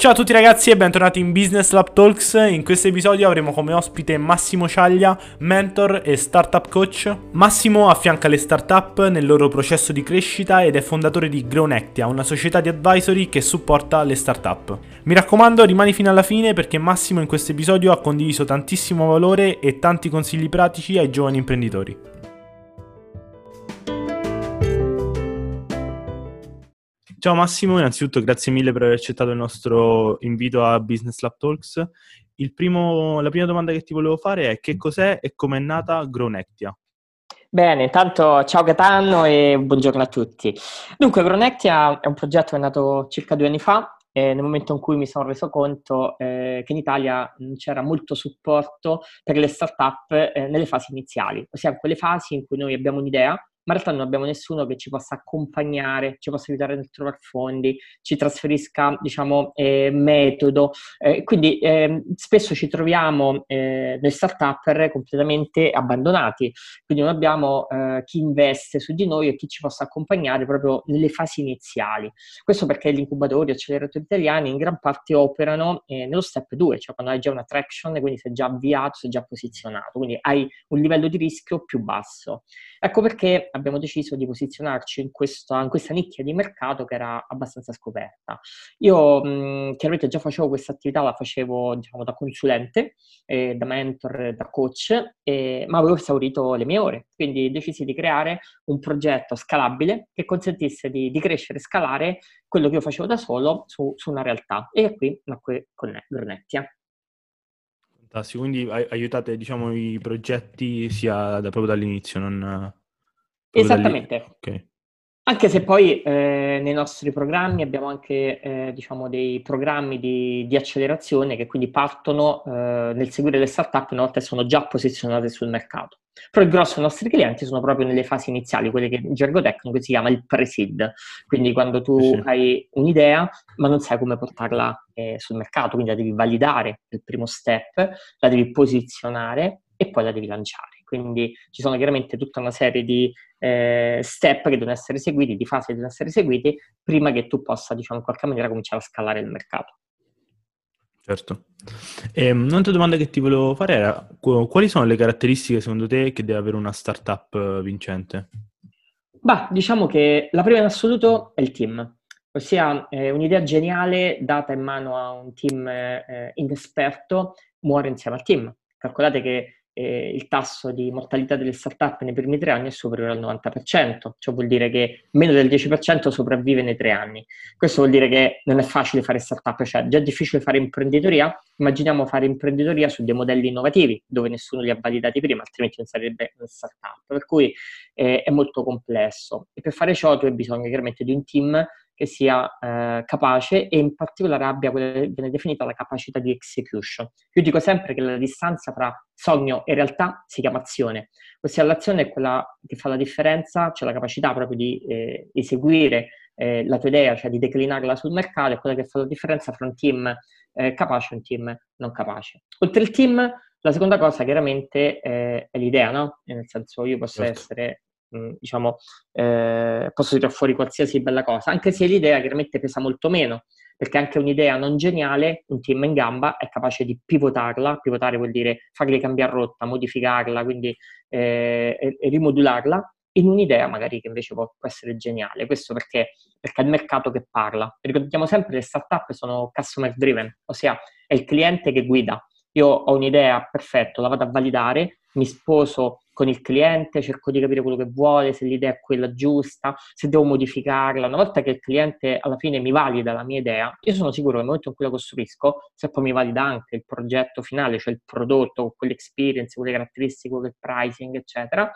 Ciao a tutti ragazzi e bentornati in Business Lab Talks. In questo episodio avremo come ospite Massimo Ciaglia, mentor e startup coach. Massimo affianca le startup nel loro processo di crescita ed è fondatore di Grownectia, una società di advisory che supporta le startup. Mi raccomando, rimani fino alla fine perché Massimo in questo episodio ha condiviso tantissimo valore e tanti consigli pratici ai giovani imprenditori. Ciao Massimo, innanzitutto grazie mille per aver accettato il nostro invito a Business Lab Talks. Primo, la prima domanda che ti volevo fare è che cos'è e come è nata Grownectia? Bene, intanto ciao Gaetano e buongiorno a tutti. Dunque, Grownectia è un progetto che è nato circa due anni fa eh, nel momento in cui mi sono reso conto eh, che in Italia non c'era molto supporto per le start-up eh, nelle fasi iniziali, ossia quelle fasi in cui noi abbiamo un'idea, ma in realtà non abbiamo nessuno che ci possa accompagnare, ci possa aiutare nel trovare fondi, ci trasferisca, diciamo, eh, metodo. Eh, quindi eh, spesso ci troviamo eh, nel startup completamente abbandonati, quindi non abbiamo eh, chi investe su di noi e chi ci possa accompagnare proprio nelle fasi iniziali. Questo perché gli incubatori, acceleratori italiani in gran parte operano eh, nello step 2, cioè quando hai già una traction, quindi sei già avviato, sei già posizionato, quindi hai un livello di rischio più basso. Ecco perché abbiamo deciso di posizionarci in questa, in questa nicchia di mercato che era abbastanza scoperta. Io mh, chiaramente già facevo questa attività, la facevo diciamo, da consulente, eh, da mentor, da coach, eh, ma avevo esaurito le mie ore, quindi decisi di creare un progetto scalabile che consentisse di, di crescere e scalare quello che io facevo da solo su, su una realtà. E qui nacque con Gronettia. Fantastico, quindi aiutate diciamo, i progetti sia da, proprio dall'inizio, non Esattamente. Okay. Anche se poi eh, nei nostri programmi abbiamo anche eh, diciamo dei programmi di, di, accelerazione che quindi partono eh, nel seguire le startup una volta sono già posizionate sul mercato. Però il grosso dei nostri clienti sono proprio nelle fasi iniziali, quelle che in gergo tecnico si chiama il pre-seed, quindi quando tu sì. hai un'idea ma non sai come portarla eh, sul mercato, quindi la devi validare il primo step, la devi posizionare e poi la devi lanciare. Quindi ci sono chiaramente tutta una serie di eh, step che devono essere seguiti, di fasi che devono essere seguiti, prima che tu possa, diciamo, in qualche maniera cominciare a scalare il mercato. Certo. E ehm, un'altra domanda che ti volevo fare era quali sono le caratteristiche secondo te che deve avere una startup eh, vincente? Bah, diciamo che la prima in assoluto è il team, ossia eh, un'idea geniale data in mano a un team eh, inesperto muore insieme al team. Calcolate che eh, il tasso di mortalità delle start-up nei primi tre anni è superiore al 90%, ciò vuol dire che meno del 10% sopravvive nei tre anni. Questo vuol dire che non è facile fare start-up, cioè già è difficile fare imprenditoria, immaginiamo fare imprenditoria su dei modelli innovativi dove nessuno li ha validati prima, altrimenti non sarebbe una start-up, per cui eh, è molto complesso. E per fare ciò tu hai bisogno chiaramente di un team che sia eh, capace e in particolare abbia quella che viene definita la capacità di execution. Io dico sempre che la distanza tra sogno e realtà si chiama azione, ossia l'azione è quella che fa la differenza, cioè la capacità proprio di eh, eseguire eh, la tua idea, cioè di declinarla sul mercato, è quella che fa la differenza tra un team eh, capace e un team non capace. Oltre il team, la seconda cosa chiaramente eh, è l'idea, no? Nel senso io posso certo. essere Mm, diciamo, eh, posso tirare fuori qualsiasi bella cosa, anche se l'idea chiaramente pesa molto meno, perché anche un'idea non geniale, un team in gamba è capace di pivotarla, pivotare vuol dire fargli cambiare rotta, modificarla, quindi eh, e, e rimodularla in un'idea magari che invece può, può essere geniale. Questo perché, perché, è il mercato che parla. Ricordiamo sempre che le startup sono customer driven, ossia è il cliente che guida. Io ho un'idea, perfetto, la vado a validare, mi sposo con il cliente, cerco di capire quello che vuole, se l'idea è quella giusta, se devo modificarla. Una volta che il cliente alla fine mi valida la mia idea, io sono sicuro che nel momento in cui la costruisco, se poi mi valida anche il progetto finale, cioè il prodotto, quell'experience, quelle caratteristiche, quel pricing, eccetera,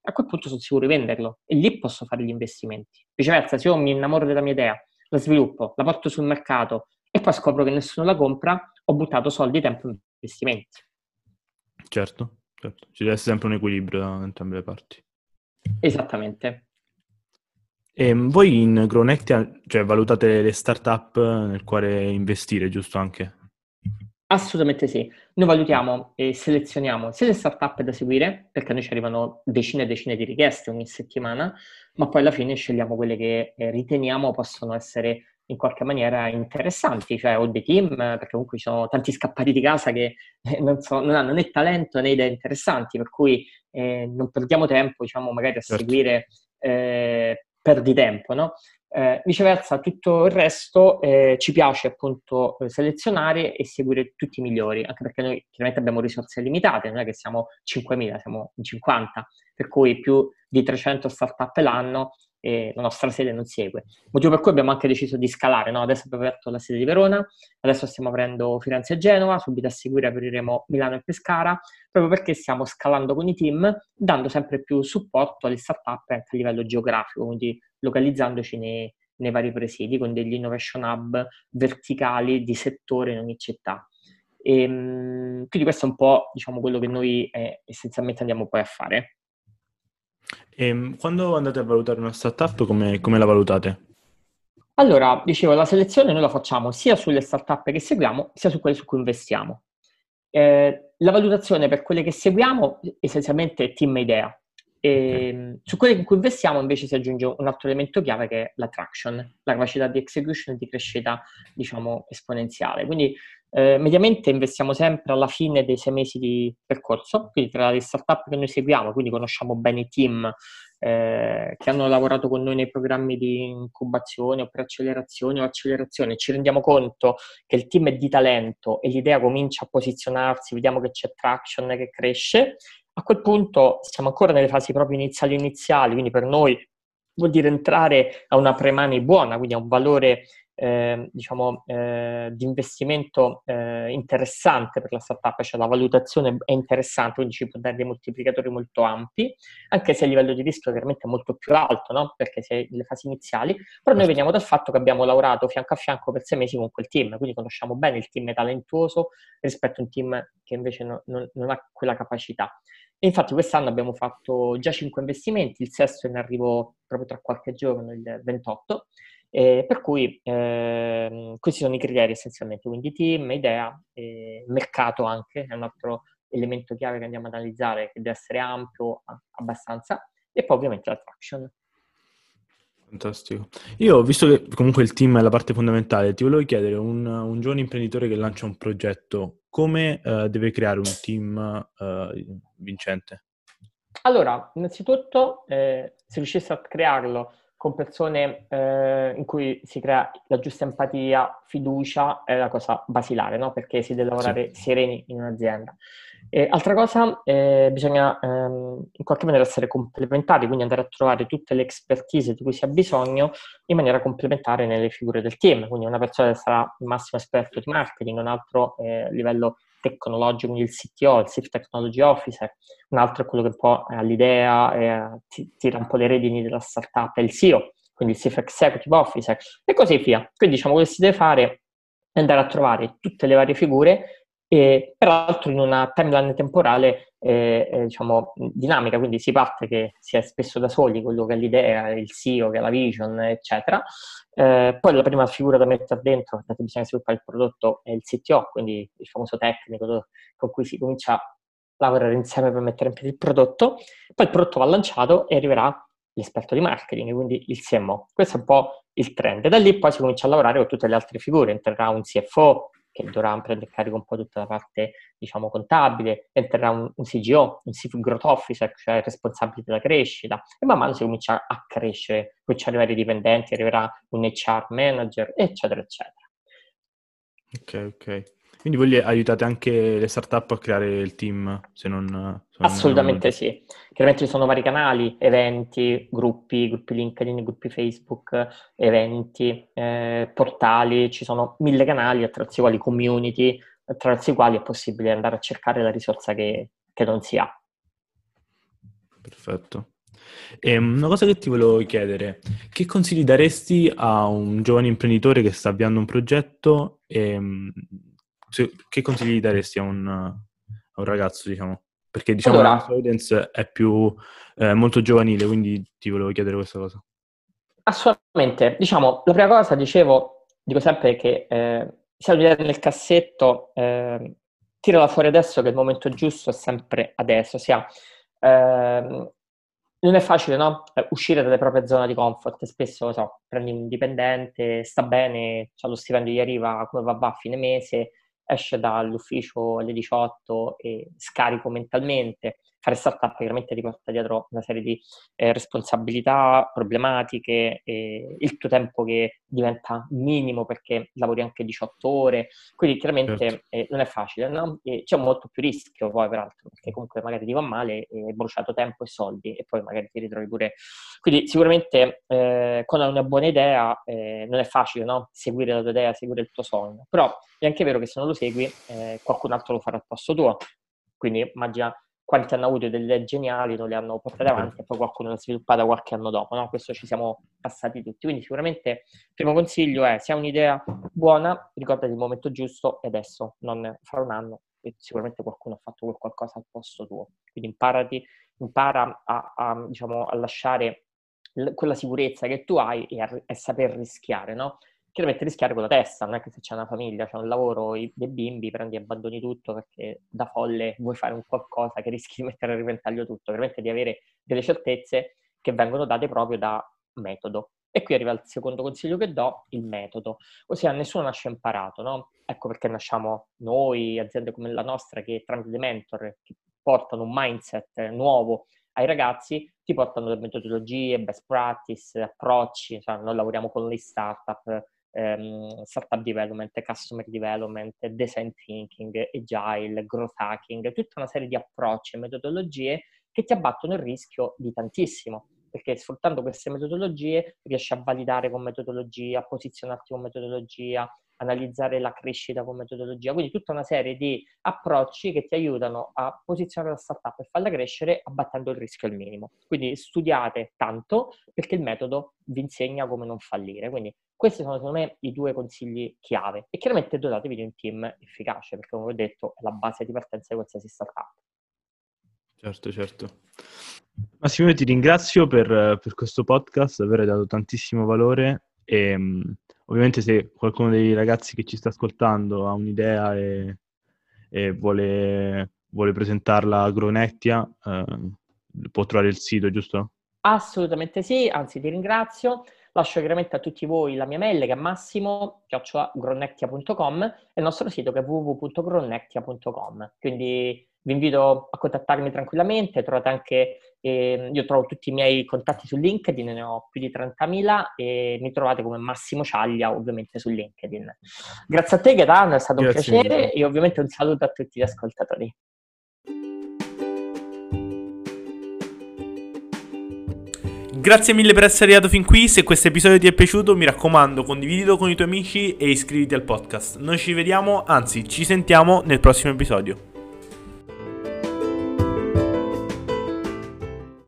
a quel punto sono sicuro di venderlo e lì posso fare gli investimenti. Viceversa, se io mi innamoro della mia idea, la sviluppo, la porto sul mercato e poi scopro che nessuno la compra, ho buttato soldi, tempo e investimenti. Certo. Certo, ci deve essere sempre un equilibrio da entrambe le parti. Esattamente. E ehm, voi in Grownect cioè, valutate le start-up nel quale investire, giusto anche? Assolutamente sì. Noi valutiamo e selezioniamo sia le start-up da seguire, perché a noi ci arrivano decine e decine di richieste ogni settimana, ma poi alla fine scegliamo quelle che eh, riteniamo possono essere in qualche maniera interessanti, cioè ho dei team, perché comunque ci sono tanti scappati di casa che eh, non, so, non hanno né talento né idee interessanti, per cui eh, non perdiamo tempo, diciamo, magari a certo. seguire eh, perdi tempo, no? Eh, viceversa, tutto il resto eh, ci piace appunto selezionare e seguire tutti i migliori, anche perché noi chiaramente abbiamo risorse limitate, non è che siamo 5.000, siamo 50, per cui più di 300 startup l'anno e la nostra sede non segue. Motivo per cui abbiamo anche deciso di scalare, no? adesso abbiamo aperto la sede di Verona, adesso stiamo aprendo Firenze e Genova, subito a seguire apriremo Milano e Pescara, proprio perché stiamo scalando con i team, dando sempre più supporto alle startup anche a livello geografico, quindi localizzandoci nei, nei vari presidi con degli innovation hub verticali di settore in ogni città. E, ehm, quindi questo è un po' diciamo, quello che noi eh, essenzialmente andiamo poi a fare. E ehm, quando andate a valutare una startup, come, come la valutate? Allora, dicevo, la selezione noi la facciamo sia sulle startup che seguiamo, sia su quelle su cui investiamo. Eh, la valutazione per quelle che seguiamo essenzialmente è team idea. E, okay. Su quelle in cui investiamo invece si aggiunge un altro elemento chiave che è la traction, la capacità di execution e di crescita, diciamo, esponenziale. Quindi eh, mediamente investiamo sempre alla fine dei sei mesi di percorso, quindi tra le startup che noi seguiamo, quindi conosciamo bene i team eh, che hanno lavorato con noi nei programmi di incubazione o per accelerazione o accelerazione, ci rendiamo conto che il team è di talento e l'idea comincia a posizionarsi, vediamo che c'è traction che cresce, a quel punto siamo ancora nelle fasi proprio iniziali iniziali, quindi per noi vuol dire entrare a una pre-money buona, quindi a un valore eh, diciamo, eh, di investimento eh, interessante per la startup, cioè la valutazione è interessante, quindi ci può dare dei moltiplicatori molto ampi, anche se a livello di rischio chiaramente è molto più alto, no? perché sei nelle fasi iniziali, però noi veniamo dal fatto che abbiamo lavorato fianco a fianco per sei mesi con quel team, quindi conosciamo bene il team è talentuoso rispetto a un team che invece no, non, non ha quella capacità. E infatti quest'anno abbiamo fatto già cinque investimenti, il sesto è in arrivo proprio tra qualche giorno, il 28, eh, per cui eh, questi sono i criteri essenzialmente, quindi team, idea, eh, mercato anche, è un altro elemento chiave che andiamo ad analizzare, che deve essere ampio abbastanza, e poi ovviamente la traction. Fantastico. Io, visto che comunque il team è la parte fondamentale, ti volevo chiedere, un, un giovane imprenditore che lancia un progetto, come uh, deve creare un team uh, vincente? Allora, innanzitutto, eh, se riuscisse a crearlo con persone eh, in cui si crea la giusta empatia, fiducia, è la cosa basilare, no? Perché si deve lavorare sì. sereni in un'azienda. E altra cosa, eh, bisogna ehm, in qualche maniera essere complementari, quindi andare a trovare tutte le expertise di cui si ha bisogno in maniera complementare nelle figure del team. Quindi una persona che sarà il massimo esperto di marketing, un altro eh, livello tecnologico, quindi il CTO, il Chief Technology Officer, un altro è quello che un po' ha l'idea, eh, tira un po' le redini della startup, è il CEO, quindi il Chief Executive Officer, e così via. Quindi diciamo che si deve fare è andare a trovare tutte le varie figure e peraltro in una timeline temporale eh, eh, diciamo, dinamica, quindi si parte che si è spesso da soli, quello che è l'idea, il CEO, che è la vision, eccetera. Eh, poi la prima figura da mettere dentro, perché bisogna sviluppare il prodotto, è il CTO, quindi il famoso tecnico con cui si comincia a lavorare insieme per mettere in piedi il prodotto. Poi il prodotto va lanciato e arriverà l'esperto di marketing, quindi il CMO. Questo è un po' il trend. Da lì poi si comincia a lavorare con tutte le altre figure, entrerà un CFO, che dovrà prendere carico un po' tutta la parte, diciamo, contabile, entrerà un, un CGO, un Chief Growth Officer, cioè responsabile della crescita, e man mano si comincia a crescere, comincia ad arrivare i dipendenti, arriverà un HR manager, eccetera, eccetera. Ok, ok. Quindi voi aiutate anche le startup a creare il team, se non... Se Assolutamente non... sì. Chiaramente ci sono vari canali, eventi, gruppi, gruppi LinkedIn, gruppi Facebook, eventi, eh, portali, ci sono mille canali attraverso i quali community, attraverso i quali è possibile andare a cercare la risorsa che, che non si ha. Perfetto. E ehm, una cosa che ti volevo chiedere, che consigli daresti a un giovane imprenditore che sta avviando un progetto e ehm, che consigli daresti a un, a un ragazzo, diciamo? Perché diciamo allora, la audience è più eh, molto giovanile, quindi ti volevo chiedere questa cosa. Assolutamente. Diciamo, la prima cosa, dicevo, dico sempre che eh, se un'idea nel cassetto, eh, tirala fuori adesso che il momento giusto è sempre adesso. Ossia, eh, non è facile, no? Eh, uscire dalle proprie zone di comfort. Spesso, so, prendi un dipendente, sta bene, c'ha lo stipendio gli arriva come va, va a fine mese, esce dall'ufficio alle 18 e scarico mentalmente fare startup chiaramente ti porta dietro una serie di eh, responsabilità, problematiche, eh, il tuo tempo che diventa minimo perché lavori anche 18 ore, quindi chiaramente certo. eh, non è facile, no? c'è molto più rischio poi peraltro, perché comunque magari ti va male e hai bruciato tempo e soldi e poi magari ti ritrovi pure... Quindi sicuramente eh, con una buona idea eh, non è facile no? seguire la tua idea, seguire il tuo sogno, però è anche vero che se non lo segui eh, qualcun altro lo farà al posto tuo, quindi immagina quanti hanno avuto delle idee geniali, non le hanno portate avanti e poi qualcuno l'ha sviluppata qualche anno dopo, no? Questo ci siamo passati tutti. Quindi sicuramente il primo consiglio è, se hai un'idea buona, ricordati il momento giusto e adesso, non fra un anno, sicuramente qualcuno ha fatto qualcosa al posto tuo. Quindi imparati, impara a, a, diciamo, a lasciare quella sicurezza che tu hai e a, a saper rischiare, no? Chiaramente rischiare con la testa, non è che se c'è una famiglia, c'è un lavoro, i, dei bimbi, prendi e abbandoni tutto perché da folle vuoi fare un qualcosa che rischi di mettere a riventaglio tutto, veramente di avere delle certezze che vengono date proprio da metodo. E qui arriva il secondo consiglio che do, il metodo. Ossia, nessuno nasce imparato, no? Ecco perché nasciamo noi, aziende come la nostra, che tramite mentor che portano un mindset nuovo ai ragazzi, ti portano le metodologie, best practice, approcci, cioè noi lavoriamo con le startup, ehm, startup development, customer development, design thinking, agile, growth hacking, tutta una serie di approcci e metodologie che ti abbattono il rischio di tantissimo perché sfruttando queste metodologie riesci a validare con metodologia, a posizionarti con metodologia, analizzare la crescita con metodologia, quindi tutta una serie di approcci che ti aiutano a posizionare la startup e farla crescere abbattendo il rischio al minimo. Quindi studiate tanto perché il metodo vi insegna come non fallire. Quindi questi sono secondo me i due consigli chiave e chiaramente dotatevi di un team efficace perché come ho detto è la base di partenza di qualsiasi startup. Certo, certo. Massimo, io ti ringrazio per, per questo podcast, aver dato tantissimo valore e Ovviamente se qualcuno dei ragazzi che ci sta ascoltando ha un'idea e, e vuole, vuole, presentarla a Gronettia, eh, può trovare il sito, giusto? Assolutamente sì, anzi ti ringrazio. Lascio chiaramente a tutti voi la mia mail che è massimo.gronectia.com e il nostro sito che è www.gronectia.com. Quindi vi invito a contattarmi tranquillamente, trovate anche, eh, io trovo tutti i miei contatti su LinkedIn, ne ho più di 30.000 e mi trovate come Massimo Ciaglia ovviamente su LinkedIn. Grazie a te Gaetano, è stato Grazie un piacere e ovviamente un saluto a tutti gli ascoltatori. Grazie mille per essere arrivato fin qui, se questo episodio ti è piaciuto mi raccomando condividilo con i tuoi amici e iscriviti al podcast. Noi ci vediamo, anzi ci sentiamo nel prossimo episodio.